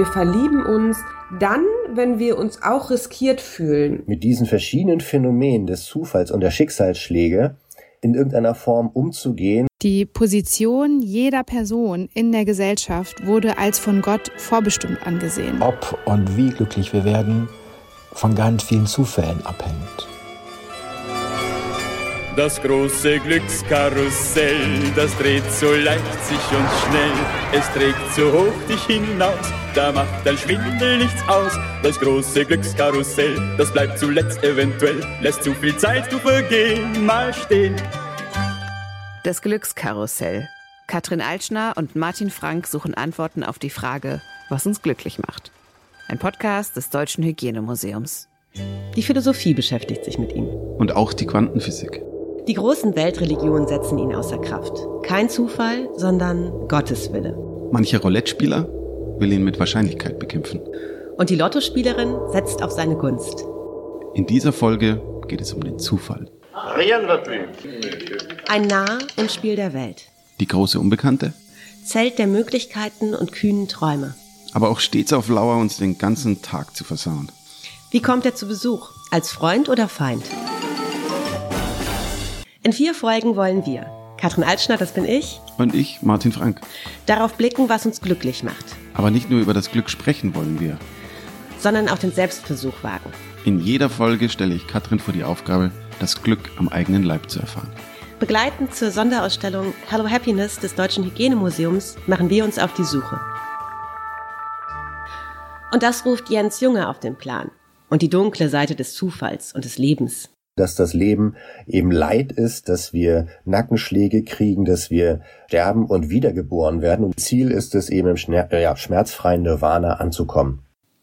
Wir verlieben uns dann, wenn wir uns auch riskiert fühlen. Mit diesen verschiedenen Phänomenen des Zufalls und der Schicksalsschläge in irgendeiner Form umzugehen. Die Position jeder Person in der Gesellschaft wurde als von Gott vorbestimmt angesehen. Ob und wie glücklich wir werden, von ganz vielen Zufällen abhängt. Das große Glückskarussell, das dreht so leicht sich und schnell. Es trägt so hoch dich hinaus, da macht dein Schwindel nichts aus. Das große Glückskarussell, das bleibt zuletzt eventuell, lässt zu viel Zeit du vergehen, mal stehen. Das Glückskarussell. Katrin Altschner und Martin Frank suchen Antworten auf die Frage, was uns glücklich macht. Ein Podcast des Deutschen Hygienemuseums. Die Philosophie beschäftigt sich mit ihm. Und auch die Quantenphysik. Die großen Weltreligionen setzen ihn außer Kraft. Kein Zufall, sondern Gottes Wille. Mancher Roulette-Spieler will ihn mit Wahrscheinlichkeit bekämpfen. Und die Lottospielerin setzt auf seine Gunst. In dieser Folge geht es um den Zufall. Ein Narr im Spiel der Welt. Die große Unbekannte. Zelt der Möglichkeiten und kühnen Träume. Aber auch stets auf Lauer, uns den ganzen Tag zu versauen. Wie kommt er zu Besuch? Als Freund oder Feind? In vier Folgen wollen wir, Katrin Altschner, das bin ich. Und ich, Martin Frank. Darauf blicken, was uns glücklich macht. Aber nicht nur über das Glück sprechen wollen wir. Sondern auch den Selbstversuch wagen. In jeder Folge stelle ich Katrin vor die Aufgabe, das Glück am eigenen Leib zu erfahren. Begleitend zur Sonderausstellung Hello Happiness des Deutschen Hygienemuseums machen wir uns auf die Suche. Und das ruft Jens Junge auf den Plan. Und die dunkle Seite des Zufalls und des Lebens dass das Leben eben Leid ist, dass wir Nackenschläge kriegen, dass wir sterben und wiedergeboren werden. Und Ziel ist es eben im ja, schmerzfreien Nirvana anzukommen.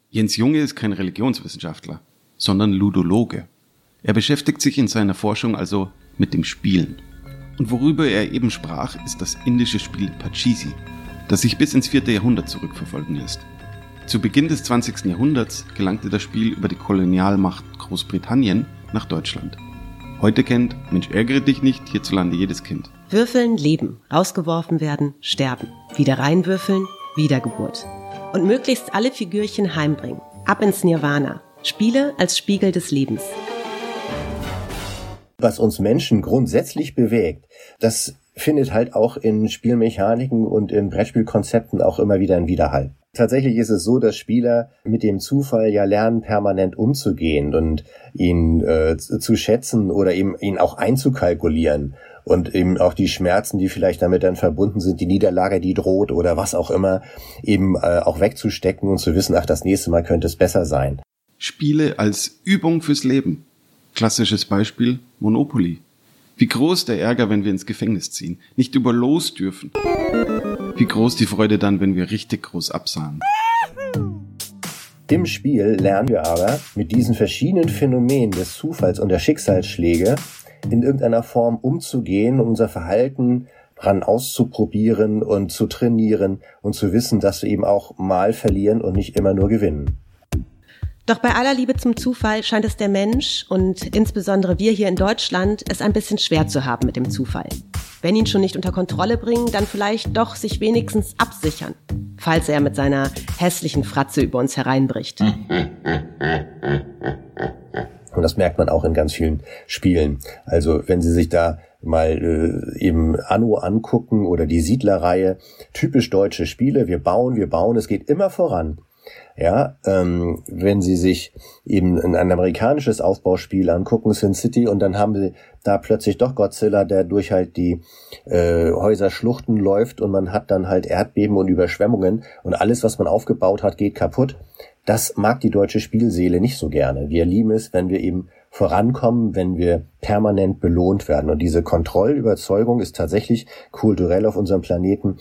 Jens Junge ist kein Religionswissenschaftler, sondern Ludologe. Er beschäftigt sich in seiner Forschung also mit dem Spielen. Und worüber er eben sprach, ist das indische Spiel Pachisi, das sich bis ins vierte Jahrhundert zurückverfolgen lässt. Zu Beginn des 20. Jahrhunderts gelangte das Spiel über die Kolonialmacht Großbritannien nach Deutschland. Heute kennt Mensch ärgere dich nicht hierzulande jedes Kind. Würfeln, leben, rausgeworfen werden, sterben. Wieder reinwürfeln, Wiedergeburt. Und möglichst alle Figürchen heimbringen. Ab ins Nirvana. Spiele als Spiegel des Lebens. Was uns Menschen grundsätzlich bewegt, das findet halt auch in Spielmechaniken und in Brettspielkonzepten auch immer wieder einen Widerhall. Tatsächlich ist es so, dass Spieler mit dem Zufall ja lernen, permanent umzugehen und ihn äh, zu schätzen oder eben ihn auch einzukalkulieren und eben auch die Schmerzen, die vielleicht damit dann verbunden sind, die Niederlage, die droht oder was auch immer, eben äh, auch wegzustecken und zu wissen, ach, das nächste Mal könnte es besser sein. Spiele als Übung fürs Leben. Klassisches Beispiel Monopoly. Wie groß der Ärger, wenn wir ins Gefängnis ziehen, nicht über los dürfen. Wie groß die Freude dann, wenn wir richtig groß absahen. Im Spiel lernen wir aber mit diesen verschiedenen Phänomenen des Zufalls und der Schicksalsschläge in irgendeiner Form umzugehen, unser Verhalten dran auszuprobieren und zu trainieren und zu wissen, dass wir eben auch mal verlieren und nicht immer nur gewinnen. Doch bei aller Liebe zum Zufall scheint es der Mensch und insbesondere wir hier in Deutschland es ein bisschen schwer zu haben mit dem Zufall. Wenn ihn schon nicht unter Kontrolle bringen, dann vielleicht doch sich wenigstens absichern, falls er mit seiner hässlichen Fratze über uns hereinbricht. Und das merkt man auch in ganz vielen Spielen. Also wenn Sie sich da mal äh, eben Anno angucken oder die Siedlerreihe, typisch deutsche Spiele, wir bauen, wir bauen, es geht immer voran. Ja, ähm, wenn Sie sich eben ein amerikanisches Aufbauspiel angucken, Sin City, und dann haben Sie da plötzlich doch Godzilla, der durch halt die äh, Häuser Schluchten läuft und man hat dann halt Erdbeben und Überschwemmungen und alles, was man aufgebaut hat, geht kaputt. Das mag die deutsche Spielseele nicht so gerne. Wir lieben es, wenn wir eben vorankommen, wenn wir permanent belohnt werden. Und diese Kontrollüberzeugung ist tatsächlich kulturell auf unserem Planeten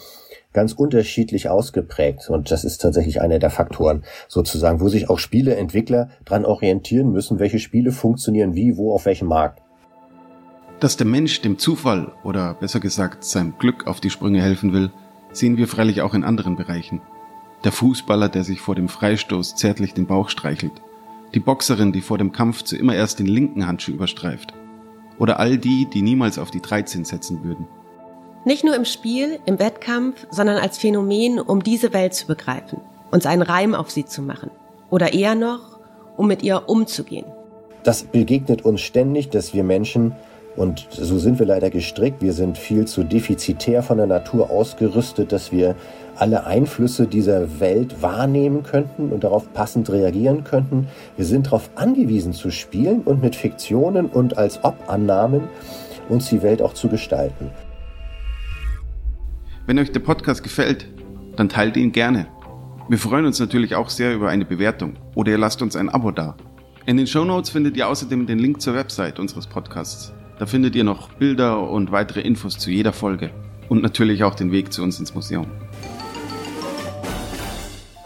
ganz unterschiedlich ausgeprägt. Und das ist tatsächlich einer der Faktoren sozusagen, wo sich auch Spieleentwickler dran orientieren müssen, welche Spiele funktionieren wie, wo, auf welchem Markt. Dass der Mensch dem Zufall oder besser gesagt seinem Glück auf die Sprünge helfen will, sehen wir freilich auch in anderen Bereichen. Der Fußballer, der sich vor dem Freistoß zärtlich den Bauch streichelt. Die Boxerin, die vor dem Kampf zu immer erst den linken Handschuh überstreift. Oder all die, die niemals auf die 13 setzen würden. Nicht nur im Spiel, im Wettkampf, sondern als Phänomen, um diese Welt zu begreifen. uns einen Reim auf sie zu machen. Oder eher noch, um mit ihr umzugehen. Das begegnet uns ständig, dass wir Menschen, und so sind wir leider gestrickt, wir sind viel zu defizitär von der Natur ausgerüstet, dass wir alle Einflüsse dieser Welt wahrnehmen könnten und darauf passend reagieren könnten. Wir sind darauf angewiesen zu spielen und mit Fiktionen und als Ob-Annahmen uns die Welt auch zu gestalten. Wenn euch der Podcast gefällt, dann teilt ihn gerne. Wir freuen uns natürlich auch sehr über eine Bewertung oder ihr lasst uns ein Abo da. In den Show Notes findet ihr außerdem den Link zur Website unseres Podcasts. Da findet ihr noch Bilder und weitere Infos zu jeder Folge und natürlich auch den Weg zu uns ins Museum.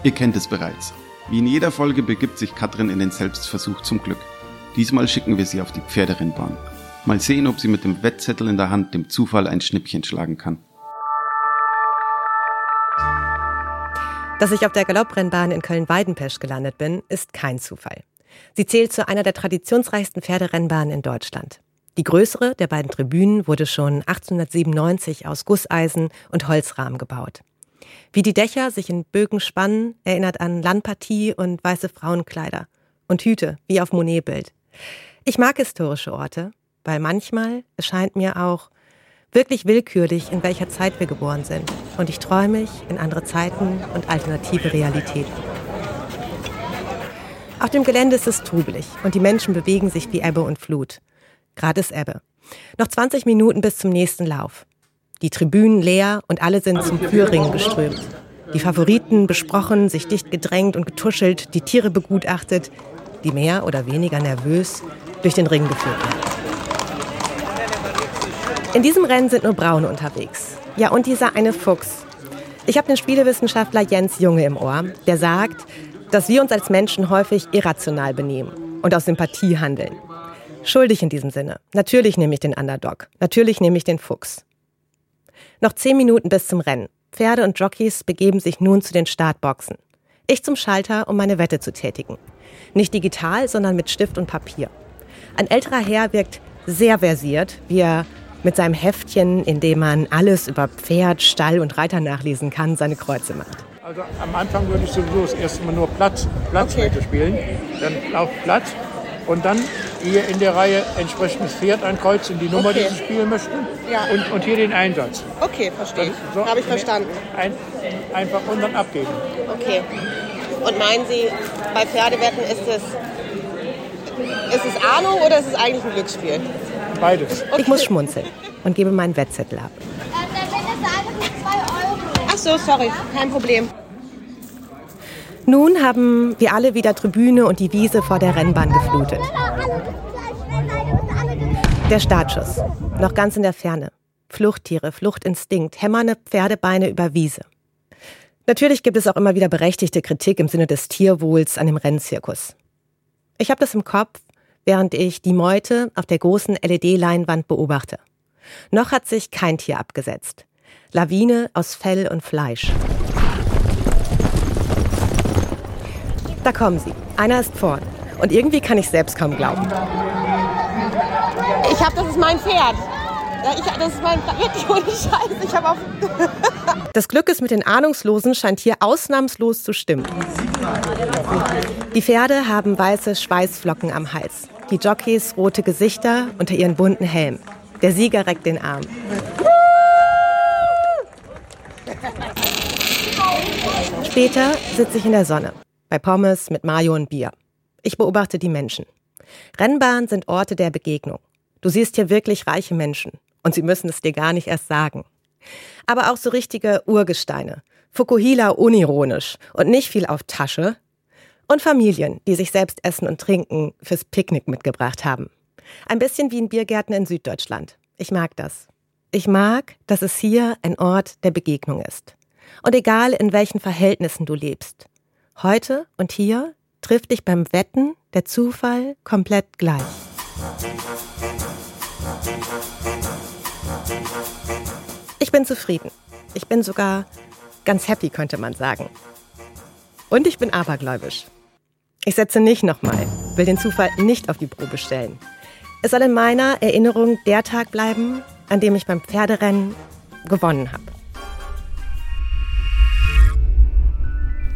Ihr kennt es bereits. Wie in jeder Folge begibt sich Katrin in den Selbstversuch zum Glück. Diesmal schicken wir sie auf die Pferderennbahn. Mal sehen, ob sie mit dem Wettzettel in der Hand dem Zufall ein Schnippchen schlagen kann. Dass ich auf der Galopprennbahn in Köln-Weidenpesch gelandet bin, ist kein Zufall. Sie zählt zu einer der traditionsreichsten Pferderennbahnen in Deutschland. Die größere der beiden Tribünen wurde schon 1897 aus Gusseisen und Holzrahmen gebaut. Wie die Dächer sich in Bögen spannen, erinnert an Landpartie und weiße Frauenkleider und Hüte, wie auf Monetbild. Ich mag historische Orte, weil manchmal erscheint mir auch, wirklich willkürlich, in welcher Zeit wir geboren sind. Und ich träume mich in andere Zeiten und alternative Realitäten. Auf dem Gelände ist es trubelig und die Menschen bewegen sich wie Ebbe und Flut. Gerade ist Ebbe. Noch 20 Minuten bis zum nächsten Lauf. Die Tribünen leer und alle sind zum Führring geströmt. Die Favoriten besprochen, sich dicht gedrängt und getuschelt, die Tiere begutachtet, die mehr oder weniger nervös durch den Ring geführt werden. In diesem Rennen sind nur Braune unterwegs. Ja, und dieser eine Fuchs. Ich habe den Spielewissenschaftler Jens Junge im Ohr, der sagt, dass wir uns als Menschen häufig irrational benehmen und aus Sympathie handeln. Schuldig in diesem Sinne. Natürlich nehme ich den Underdog. Natürlich nehme ich den Fuchs. Noch zehn Minuten bis zum Rennen. Pferde und Jockeys begeben sich nun zu den Startboxen. Ich zum Schalter, um meine Wette zu tätigen. Nicht digital, sondern mit Stift und Papier. Ein älterer Herr wirkt sehr versiert, wie er mit seinem Heftchen, in dem man alles über Pferd, Stall und Reiter nachlesen kann, seine Kreuze macht. Also am Anfang würde ich sowieso das erste Mal nur Platz, Platzwerte okay. spielen. Dann Lauf Platz und dann hier in der Reihe entsprechendes Pferd ankreuzen, die Nummer, okay. die Sie spielen möchten ja. und, und hier den Einsatz. Okay, verstehe. So Habe ich verstanden. Ein, einfach und dann abgeben. Okay. Und meinen Sie, bei Pferdewetten ist es, ist es Ahnung oder ist es eigentlich ein Glücksspiel? Beides. Okay. Ich muss schmunzeln und gebe meinen Wettzettel ab. Ach so, sorry, kein Problem. Nun haben wir alle wieder Tribüne und die Wiese vor der Rennbahn geflutet. Der Startschuss, noch ganz in der Ferne. Fluchttiere, Fluchtinstinkt, hämmernde Pferdebeine über Wiese. Natürlich gibt es auch immer wieder berechtigte Kritik im Sinne des Tierwohls an dem Rennzirkus. Ich habe das im Kopf, während ich die Meute auf der großen LED-Leinwand beobachte. Noch hat sich kein Tier abgesetzt. Lawine aus Fell und Fleisch. Da kommen sie. Einer ist vorn. Und irgendwie kann ich selbst kaum glauben. Ich hab, das ist mein Pferd. Ja, ich, das ist mein wirklich ohne Scheiß. Ich habe auf. das Glück ist mit den Ahnungslosen scheint hier ausnahmslos zu stimmen. Die Pferde haben weiße Schweißflocken am Hals. Die Jockeys rote Gesichter unter ihren bunten Helmen. Der Sieger reckt den Arm. Später sitze ich in der Sonne, bei Pommes mit Mayo und Bier. Ich beobachte die Menschen. Rennbahnen sind Orte der Begegnung. Du siehst hier wirklich reiche Menschen und sie müssen es dir gar nicht erst sagen. Aber auch so richtige Urgesteine. Fukuhila unironisch und nicht viel auf Tasche, und Familien, die sich selbst Essen und Trinken fürs Picknick mitgebracht haben. Ein bisschen wie in Biergärten in Süddeutschland. Ich mag das. Ich mag, dass es hier ein Ort der Begegnung ist. Und egal in welchen Verhältnissen du lebst, heute und hier trifft dich beim Wetten der Zufall komplett gleich. Ich bin zufrieden. Ich bin sogar ganz happy, könnte man sagen. Und ich bin abergläubisch. Ich setze nicht nochmal, will den Zufall nicht auf die Probe stellen. Es soll in meiner Erinnerung der Tag bleiben, an dem ich beim Pferderennen gewonnen habe.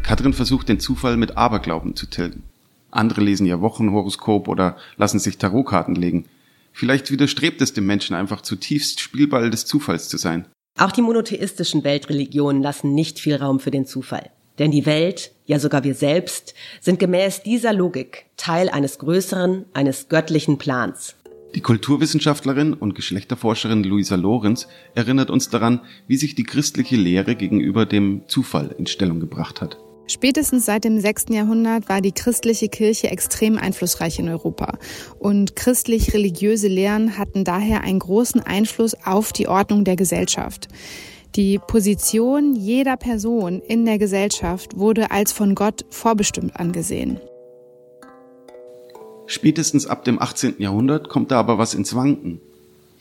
Katrin versucht den Zufall mit Aberglauben zu tilgen. Andere lesen ihr Wochenhoroskop oder lassen sich Tarotkarten legen. Vielleicht widerstrebt es dem Menschen einfach zutiefst Spielball des Zufalls zu sein. Auch die monotheistischen Weltreligionen lassen nicht viel Raum für den Zufall. Denn die Welt, ja sogar wir selbst, sind gemäß dieser Logik Teil eines größeren, eines göttlichen Plans. Die Kulturwissenschaftlerin und Geschlechterforscherin Luisa Lorenz erinnert uns daran, wie sich die christliche Lehre gegenüber dem Zufall in Stellung gebracht hat. Spätestens seit dem 6. Jahrhundert war die christliche Kirche extrem einflussreich in Europa. Und christlich-religiöse Lehren hatten daher einen großen Einfluss auf die Ordnung der Gesellschaft. Die Position jeder Person in der Gesellschaft wurde als von Gott vorbestimmt angesehen. Spätestens ab dem 18. Jahrhundert kommt da aber was ins Wanken.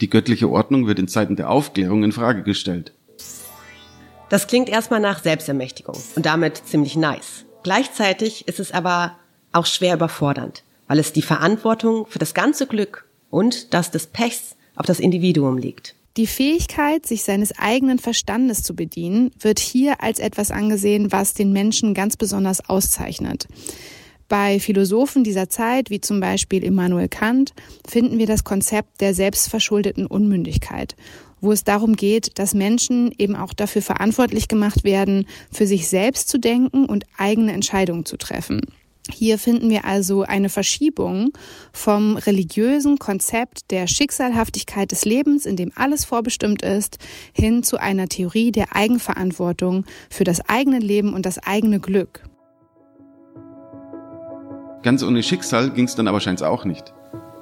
Die göttliche Ordnung wird in Zeiten der Aufklärung in Frage gestellt. Das klingt erstmal nach Selbstermächtigung und damit ziemlich nice. Gleichzeitig ist es aber auch schwer überfordernd, weil es die Verantwortung für das ganze Glück und das des Pechs auf das Individuum liegt. Die Fähigkeit, sich seines eigenen Verstandes zu bedienen, wird hier als etwas angesehen, was den Menschen ganz besonders auszeichnet. Bei Philosophen dieser Zeit, wie zum Beispiel Immanuel Kant, finden wir das Konzept der selbstverschuldeten Unmündigkeit, wo es darum geht, dass Menschen eben auch dafür verantwortlich gemacht werden, für sich selbst zu denken und eigene Entscheidungen zu treffen. Hier finden wir also eine Verschiebung vom religiösen Konzept der Schicksalhaftigkeit des Lebens, in dem alles vorbestimmt ist, hin zu einer Theorie der Eigenverantwortung für das eigene Leben und das eigene Glück. Ganz ohne Schicksal ging es dann aber scheinbar auch nicht.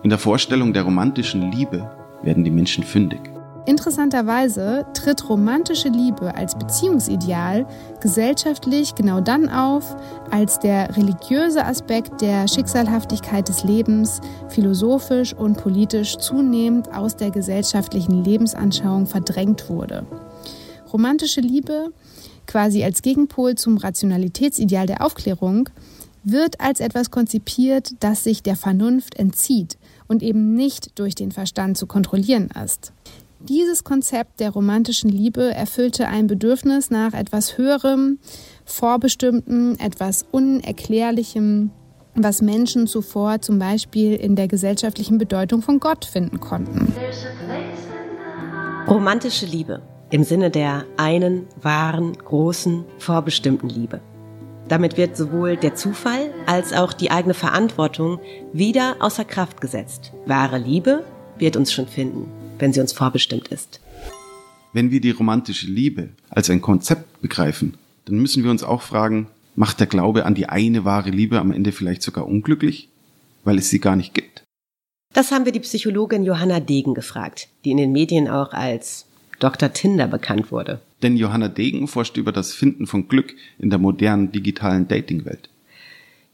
In der Vorstellung der romantischen Liebe werden die Menschen fündig. Interessanterweise tritt romantische Liebe als Beziehungsideal gesellschaftlich genau dann auf, als der religiöse Aspekt der Schicksalhaftigkeit des Lebens philosophisch und politisch zunehmend aus der gesellschaftlichen Lebensanschauung verdrängt wurde. Romantische Liebe, quasi als Gegenpol zum Rationalitätsideal der Aufklärung, wird als etwas konzipiert, das sich der Vernunft entzieht und eben nicht durch den Verstand zu kontrollieren ist. Dieses Konzept der romantischen Liebe erfüllte ein Bedürfnis nach etwas Höherem, Vorbestimmten, etwas Unerklärlichem, was Menschen zuvor zum Beispiel in der gesellschaftlichen Bedeutung von Gott finden konnten. Romantische Liebe im Sinne der einen wahren, großen, vorbestimmten Liebe. Damit wird sowohl der Zufall als auch die eigene Verantwortung wieder außer Kraft gesetzt. Wahre Liebe wird uns schon finden wenn sie uns vorbestimmt ist. Wenn wir die romantische Liebe als ein Konzept begreifen, dann müssen wir uns auch fragen, macht der Glaube an die eine wahre Liebe am Ende vielleicht sogar unglücklich, weil es sie gar nicht gibt? Das haben wir die Psychologin Johanna Degen gefragt, die in den Medien auch als Dr. Tinder bekannt wurde. Denn Johanna Degen forscht über das Finden von Glück in der modernen digitalen Datingwelt.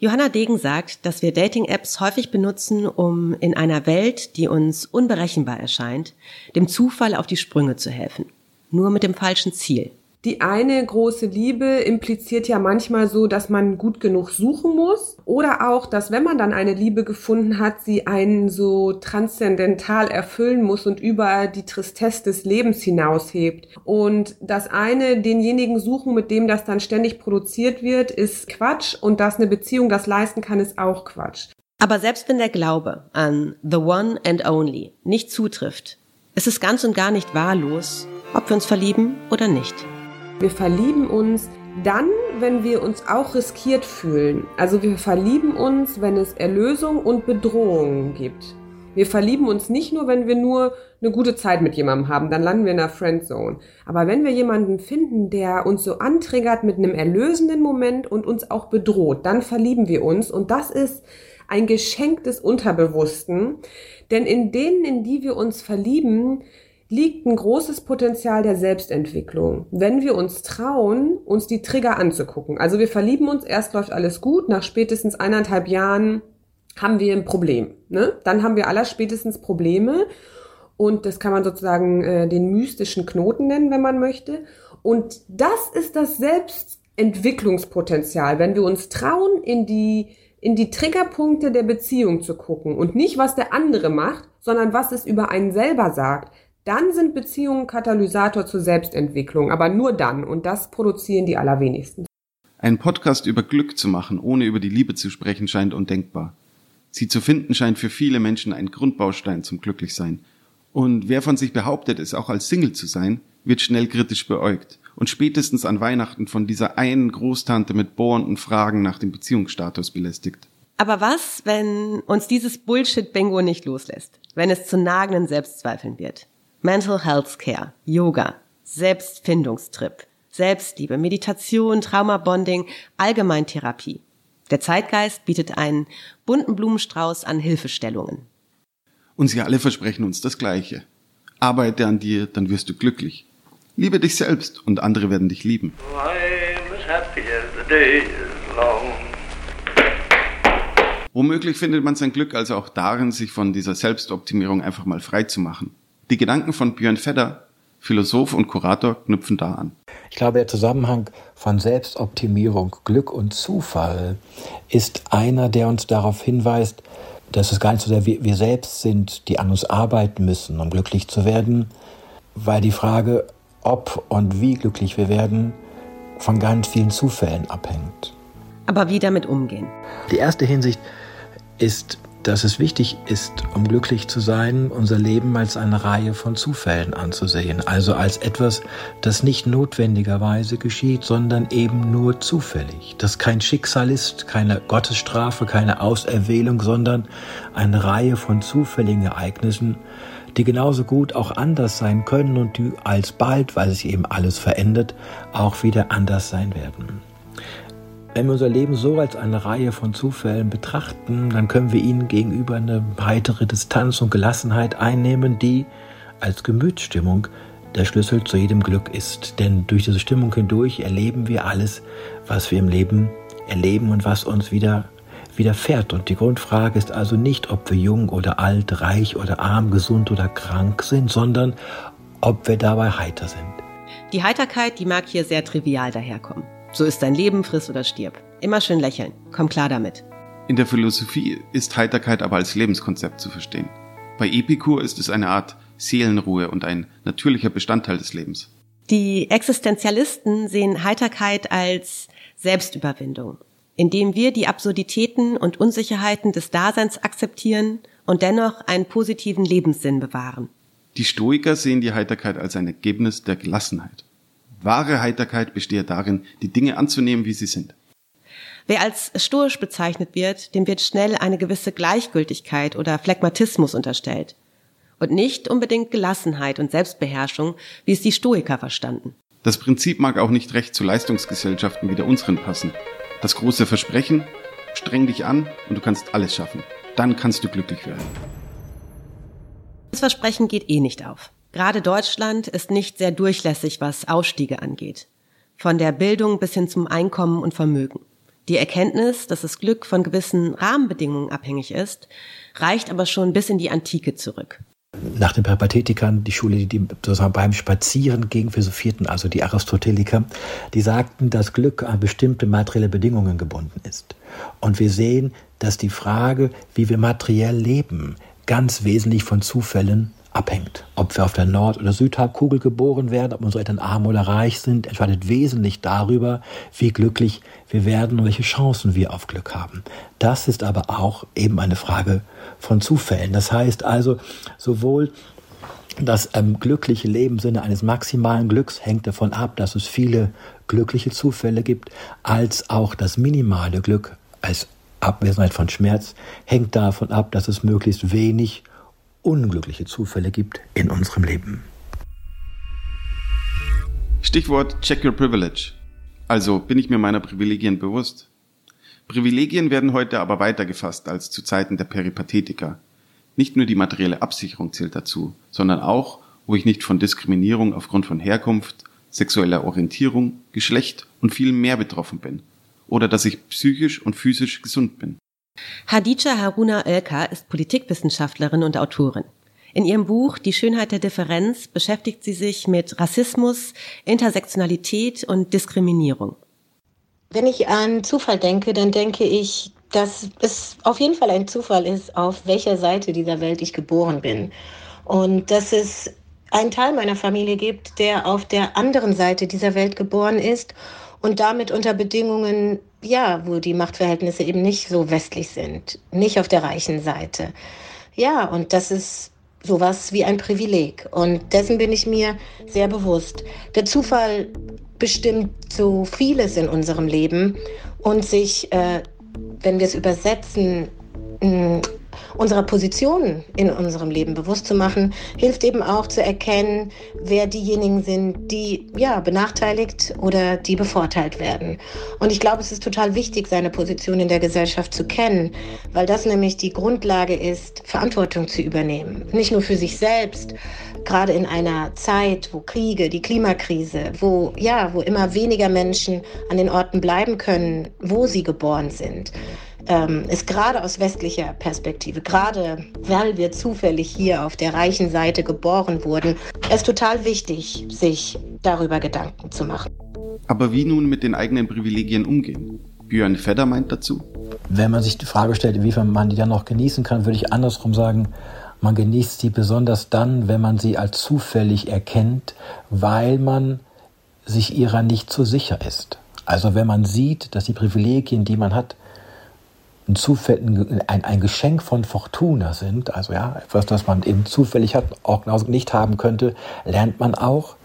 Johanna Degen sagt, dass wir Dating-Apps häufig benutzen, um in einer Welt, die uns unberechenbar erscheint, dem Zufall auf die Sprünge zu helfen. Nur mit dem falschen Ziel. Die eine große Liebe impliziert ja manchmal so, dass man gut genug suchen muss oder auch, dass wenn man dann eine Liebe gefunden hat, sie einen so transzendental erfüllen muss und über die Tristesse des Lebens hinaushebt. Und das eine, denjenigen suchen, mit dem das dann ständig produziert wird, ist Quatsch und dass eine Beziehung das leisten kann, ist auch Quatsch. Aber selbst wenn der Glaube an The One and Only nicht zutrifft, ist es ganz und gar nicht wahllos, ob wir uns verlieben oder nicht. Wir verlieben uns dann, wenn wir uns auch riskiert fühlen. Also wir verlieben uns, wenn es Erlösung und Bedrohung gibt. Wir verlieben uns nicht nur, wenn wir nur eine gute Zeit mit jemandem haben, dann landen wir in der Friendzone. Aber wenn wir jemanden finden, der uns so antriggert mit einem erlösenden Moment und uns auch bedroht, dann verlieben wir uns und das ist ein Geschenk des Unterbewussten. Denn in denen, in die wir uns verlieben, liegt ein großes Potenzial der Selbstentwicklung, wenn wir uns trauen, uns die Trigger anzugucken. Also wir verlieben uns, erst läuft alles gut, nach spätestens eineinhalb Jahren haben wir ein Problem. Ne? Dann haben wir aller spätestens Probleme und das kann man sozusagen äh, den mystischen Knoten nennen, wenn man möchte. Und das ist das Selbstentwicklungspotenzial, wenn wir uns trauen, in die in die Triggerpunkte der Beziehung zu gucken und nicht, was der andere macht, sondern was es über einen selber sagt, dann sind Beziehungen Katalysator zur Selbstentwicklung, aber nur dann und das produzieren die allerwenigsten. Einen Podcast über Glück zu machen, ohne über die Liebe zu sprechen, scheint undenkbar. Sie zu finden scheint für viele Menschen ein Grundbaustein zum Glücklichsein. Und wer von sich behauptet, es auch als Single zu sein, wird schnell kritisch beäugt und spätestens an Weihnachten von dieser einen Großtante mit bohrenden Fragen nach dem Beziehungsstatus belästigt. Aber was, wenn uns dieses Bullshit-Bingo nicht loslässt? Wenn es zu nagenden Selbstzweifeln wird? Mental Health Care, Yoga, Selbstfindungstrip, Selbstliebe, Meditation, Traumabonding, Allgemeintherapie. Der Zeitgeist bietet einen bunten Blumenstrauß an Hilfestellungen. Und sie alle versprechen uns das Gleiche. Arbeite an dir, dann wirst du glücklich. Liebe dich selbst und andere werden dich lieben. Womöglich findet man sein Glück also auch darin, sich von dieser Selbstoptimierung einfach mal frei zu machen. Die Gedanken von Björn Fedder, Philosoph und Kurator, knüpfen da an. Ich glaube, der Zusammenhang von Selbstoptimierung, Glück und Zufall ist einer, der uns darauf hinweist, dass es gar nicht so sehr wir, wir selbst sind, die an uns arbeiten müssen, um glücklich zu werden, weil die Frage, ob und wie glücklich wir werden, von ganz vielen Zufällen abhängt. Aber wie damit umgehen? Die erste Hinsicht ist dass es wichtig ist, um glücklich zu sein, unser Leben als eine Reihe von Zufällen anzusehen, also als etwas, das nicht notwendigerweise geschieht, sondern eben nur zufällig, das kein Schicksal ist, keine Gottesstrafe, keine Auserwählung, sondern eine Reihe von zufälligen Ereignissen, die genauso gut auch anders sein können und die alsbald, weil sich eben alles verändert, auch wieder anders sein werden. Wenn wir unser Leben so als eine Reihe von Zufällen betrachten, dann können wir ihnen gegenüber eine weitere Distanz und Gelassenheit einnehmen, die als Gemütsstimmung der Schlüssel zu jedem Glück ist. Denn durch diese Stimmung hindurch erleben wir alles, was wir im Leben erleben und was uns wieder widerfährt. Und die Grundfrage ist also nicht, ob wir jung oder alt, reich oder arm, gesund oder krank sind, sondern ob wir dabei heiter sind. Die Heiterkeit, die mag hier sehr trivial daherkommen. So ist dein Leben, friss oder stirb. Immer schön lächeln. Komm klar damit. In der Philosophie ist Heiterkeit aber als Lebenskonzept zu verstehen. Bei Epikur ist es eine Art Seelenruhe und ein natürlicher Bestandteil des Lebens. Die Existenzialisten sehen Heiterkeit als Selbstüberwindung, indem wir die Absurditäten und Unsicherheiten des Daseins akzeptieren und dennoch einen positiven Lebenssinn bewahren. Die Stoiker sehen die Heiterkeit als ein Ergebnis der Gelassenheit. Wahre Heiterkeit bestehe darin, die Dinge anzunehmen, wie sie sind. Wer als stoisch bezeichnet wird, dem wird schnell eine gewisse Gleichgültigkeit oder Phlegmatismus unterstellt. Und nicht unbedingt Gelassenheit und Selbstbeherrschung, wie es die Stoiker verstanden. Das Prinzip mag auch nicht recht zu Leistungsgesellschaften wie der unseren passen. Das große Versprechen, streng dich an und du kannst alles schaffen. Dann kannst du glücklich werden. Das Versprechen geht eh nicht auf. Gerade Deutschland ist nicht sehr durchlässig, was Ausstiege angeht. Von der Bildung bis hin zum Einkommen und Vermögen. Die Erkenntnis, dass das Glück von gewissen Rahmenbedingungen abhängig ist, reicht aber schon bis in die Antike zurück. Nach den Peripathetikern, die Schule, die sozusagen beim Spazieren gegen philosophierten, also die Aristoteliker, die sagten, dass Glück an bestimmte materielle Bedingungen gebunden ist. Und wir sehen, dass die Frage, wie wir materiell leben, ganz wesentlich von Zufällen abhängt. Ob wir auf der Nord- oder Südhalbkugel geboren werden, ob unsere Eltern arm oder reich sind, entscheidet wesentlich darüber, wie glücklich wir werden und welche Chancen wir auf Glück haben. Das ist aber auch eben eine Frage von Zufällen. Das heißt also, sowohl das ähm, glückliche Leben im Sinne eines maximalen Glücks hängt davon ab, dass es viele glückliche Zufälle gibt, als auch das minimale Glück als Abwesenheit von Schmerz hängt davon ab, dass es möglichst wenig unglückliche Zufälle gibt in unserem Leben. Stichwort Check Your Privilege. Also bin ich mir meiner Privilegien bewusst? Privilegien werden heute aber weiter gefasst als zu Zeiten der Peripathetiker. Nicht nur die materielle Absicherung zählt dazu, sondern auch, wo ich nicht von Diskriminierung aufgrund von Herkunft, sexueller Orientierung, Geschlecht und viel mehr betroffen bin. Oder dass ich psychisch und physisch gesund bin. Hadija Haruna Oelka ist Politikwissenschaftlerin und Autorin. In ihrem Buch Die Schönheit der Differenz beschäftigt sie sich mit Rassismus, Intersektionalität und Diskriminierung. Wenn ich an Zufall denke, dann denke ich, dass es auf jeden Fall ein Zufall ist, auf welcher Seite dieser Welt ich geboren bin. Und dass es einen Teil meiner Familie gibt, der auf der anderen Seite dieser Welt geboren ist und damit unter Bedingungen, ja, wo die Machtverhältnisse eben nicht so westlich sind, nicht auf der reichen Seite. Ja, und das ist sowas wie ein Privileg. Und dessen bin ich mir sehr bewusst. Der Zufall bestimmt so vieles in unserem Leben und sich, äh, wenn wir es übersetzen, unserer Position in unserem Leben bewusst zu machen, hilft eben auch zu erkennen, wer diejenigen sind, die ja benachteiligt oder die bevorteilt werden. Und ich glaube, es ist total wichtig, seine Position in der Gesellschaft zu kennen, weil das nämlich die Grundlage ist, Verantwortung zu übernehmen. Nicht nur für sich selbst, gerade in einer Zeit, wo Kriege, die Klimakrise, wo ja, wo immer weniger Menschen an den Orten bleiben können, wo sie geboren sind ähm, ist gerade aus westlicher Perspektive, gerade weil wir zufällig hier auf der reichen Seite geboren wurden, ist total wichtig, sich darüber Gedanken zu machen. Aber wie nun mit den eigenen Privilegien umgehen? Björn Fedder meint dazu. Wenn man sich die Frage stellt, inwiefern man die dann noch genießen kann, würde ich andersrum sagen, man genießt sie besonders dann, wenn man sie als zufällig erkennt, weil man sich ihrer nicht so sicher ist. Also wenn man sieht, dass die Privilegien, die man hat, ein, ein Geschenk von Fortuna sind, also ja, etwas, das man eben zufällig hat, auch genauso nicht haben könnte, lernt man auch,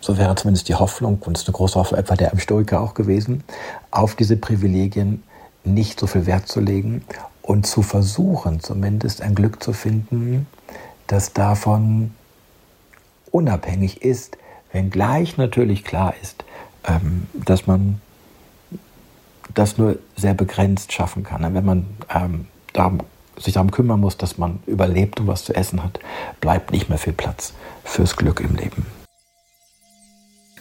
so wäre zumindest die Hoffnung, und es ist eine große Hoffnung etwa der Stoiker auch gewesen, auf diese Privilegien nicht so viel Wert zu legen und zu versuchen, zumindest ein Glück zu finden, das davon unabhängig ist, wenngleich natürlich klar ist, ähm, dass man das nur sehr begrenzt schaffen kann. Wenn man ähm, darum, sich darum kümmern muss, dass man überlebt und was zu essen hat, bleibt nicht mehr viel Platz fürs Glück im Leben.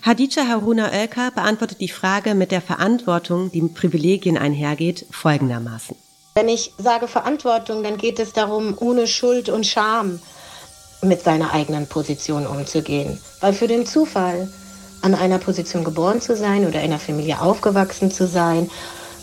Hadija Haruna Oelker beantwortet die Frage mit der Verantwortung, die mit Privilegien einhergeht, folgendermaßen. Wenn ich sage Verantwortung, dann geht es darum, ohne Schuld und Scham mit seiner eigenen Position umzugehen. Weil für den Zufall an einer Position geboren zu sein oder in einer Familie aufgewachsen zu sein.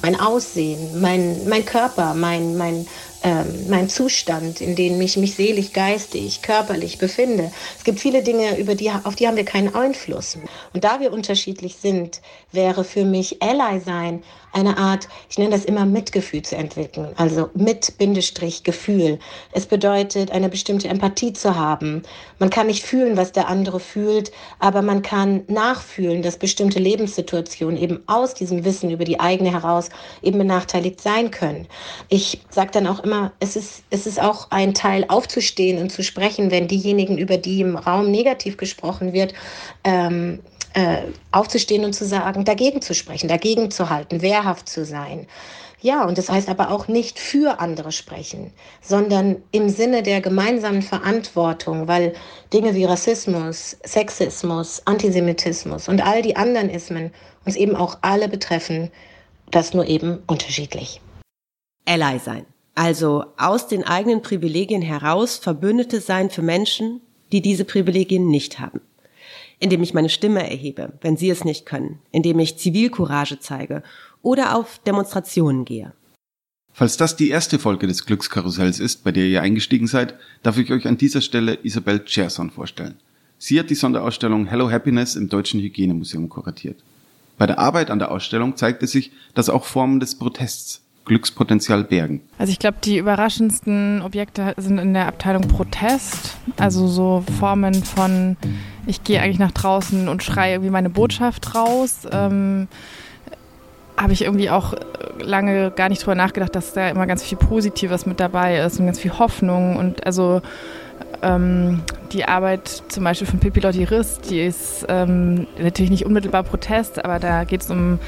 Mein Aussehen, mein, mein Körper, mein, mein ähm, mein Zustand, in dem ich mich seelisch, geistig, körperlich befinde. Es gibt viele Dinge, über die, auf die haben wir keinen Einfluss. Und da wir unterschiedlich sind, wäre für mich Ally sein eine Art, ich nenne das immer Mitgefühl zu entwickeln, also mit Bindestrich Gefühl. Es bedeutet, eine bestimmte Empathie zu haben. Man kann nicht fühlen, was der andere fühlt, aber man kann nachfühlen, dass bestimmte Lebenssituationen eben aus diesem Wissen über die eigene heraus eben benachteiligt sein können. Ich sage dann auch immer, es ist, es ist auch ein Teil aufzustehen und zu sprechen, wenn diejenigen, über die im Raum negativ gesprochen wird, ähm, äh, aufzustehen und zu sagen, dagegen zu sprechen, dagegen zu halten, wehrhaft zu sein. Ja, und das heißt aber auch nicht für andere sprechen, sondern im Sinne der gemeinsamen Verantwortung, weil Dinge wie Rassismus, Sexismus, Antisemitismus und all die anderen Ismen uns eben auch alle betreffen, das nur eben unterschiedlich. Ally sein. Also aus den eigenen Privilegien heraus Verbündete sein für Menschen, die diese Privilegien nicht haben. Indem ich meine Stimme erhebe, wenn sie es nicht können, indem ich Zivilcourage zeige oder auf Demonstrationen gehe. Falls das die erste Folge des Glückskarussells ist, bei der ihr eingestiegen seid, darf ich euch an dieser Stelle Isabel Cherson vorstellen. Sie hat die Sonderausstellung Hello Happiness im Deutschen Hygienemuseum kuratiert. Bei der Arbeit an der Ausstellung zeigte sich, dass auch Formen des Protests Glückspotenzial bergen? Also ich glaube, die überraschendsten Objekte sind in der Abteilung Protest. Also so Formen von, ich gehe eigentlich nach draußen und schreie irgendwie meine Botschaft raus. Ähm, habe ich irgendwie auch lange gar nicht drüber nachgedacht, dass da immer ganz viel Positives mit dabei ist und ganz viel Hoffnung und also ähm, die Arbeit zum Beispiel von Pippi Lotti Riss, die ist ähm, natürlich nicht unmittelbar Protest, aber da geht es um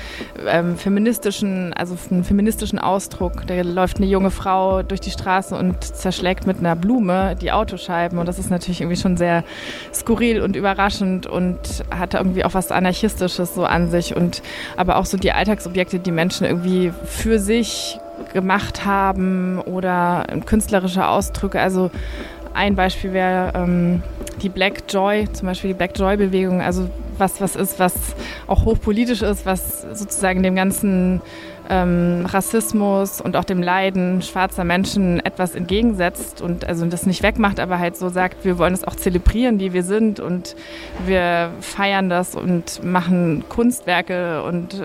ähm, feministischen, also einen feministischen Ausdruck. Da läuft eine junge Frau durch die Straße und zerschlägt mit einer Blume die Autoscheiben. Und das ist natürlich irgendwie schon sehr skurril und überraschend und hat irgendwie auch was Anarchistisches so an sich. Und aber auch so die Alltagsobjekte, die Menschen irgendwie für sich gemacht haben oder künstlerische Ausdrücke, also ein Beispiel wäre ähm, die Black Joy, zum Beispiel die Black Joy-Bewegung. Also was, was ist, was auch hochpolitisch ist, was sozusagen dem ganzen ähm, Rassismus und auch dem Leiden schwarzer Menschen etwas entgegensetzt und also das nicht wegmacht, aber halt so sagt, wir wollen es auch zelebrieren, wie wir sind und wir feiern das und machen Kunstwerke und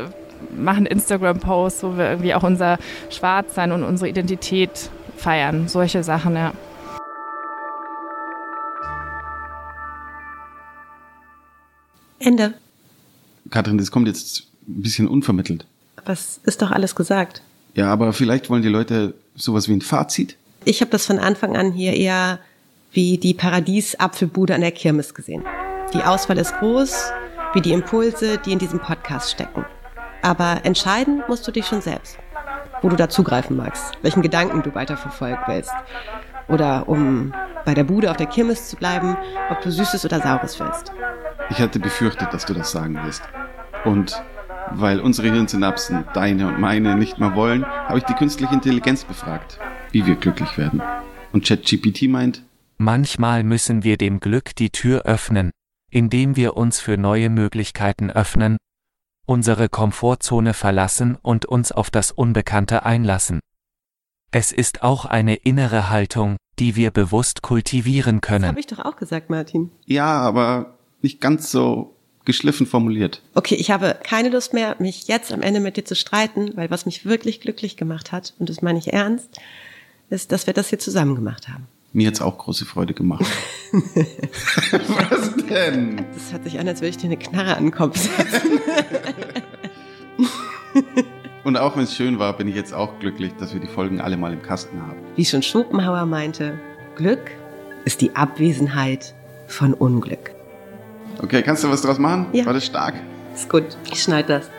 machen Instagram-Posts, wo wir irgendwie auch unser Schwarzsein und unsere Identität feiern. Solche Sachen, ja. Ende. Katrin, das kommt jetzt ein bisschen unvermittelt. Es ist doch alles gesagt. Ja, aber vielleicht wollen die Leute sowas wie ein Fazit. Ich habe das von Anfang an hier eher wie die Paradies-Apfelbude an der Kirmes gesehen. Die Auswahl ist groß, wie die Impulse, die in diesem Podcast stecken. Aber entscheiden musst du dich schon selbst, wo du da zugreifen magst, welchen Gedanken du weiterverfolgen willst. Oder um bei der Bude auf der Kirmes zu bleiben, ob du Süßes oder Saures willst. Ich hatte befürchtet, dass du das sagen wirst. Und weil unsere Hirnsynapsen, deine und meine, nicht mehr wollen, habe ich die künstliche Intelligenz befragt, wie wir glücklich werden. Und ChatGPT meint, Manchmal müssen wir dem Glück die Tür öffnen, indem wir uns für neue Möglichkeiten öffnen, unsere Komfortzone verlassen und uns auf das Unbekannte einlassen. Es ist auch eine innere Haltung, die wir bewusst kultivieren können. Das habe ich doch auch gesagt, Martin. Ja, aber nicht ganz so geschliffen formuliert. Okay, ich habe keine Lust mehr, mich jetzt am Ende mit dir zu streiten, weil was mich wirklich glücklich gemacht hat, und das meine ich ernst, ist, dass wir das hier zusammen gemacht haben. Mir hat's auch große Freude gemacht. Was denn? Das hört sich an, als würde ich dir eine Knarre an den Kopf setzen. Und auch wenn es schön war, bin ich jetzt auch glücklich, dass wir die Folgen alle mal im Kasten haben. Wie schon Schopenhauer meinte, Glück ist die Abwesenheit von Unglück. Okay, kannst du was draus machen? Ja. War das stark? Ist gut, ich schneide das.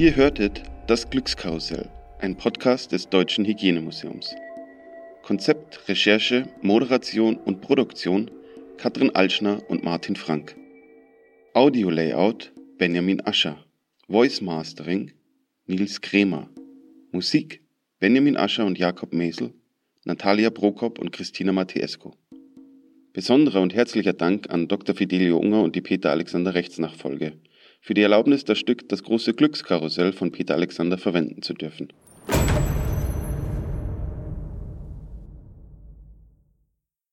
Ihr hörtet Das Glückskarussell, ein Podcast des Deutschen Hygienemuseums. Konzept, Recherche, Moderation und Produktion Katrin Alschner und Martin Frank. Audio Layout Benjamin Ascher. Voice Mastering Nils Kremer. Musik Benjamin Ascher und Jakob Mesel, Natalia Prokop und Christina Matesco. Besonderer und herzlicher Dank an Dr. Fidelio Unger und die Peter Alexander Rechtsnachfolge für die Erlaubnis, das Stück Das große Glückskarussell von Peter Alexander verwenden zu dürfen.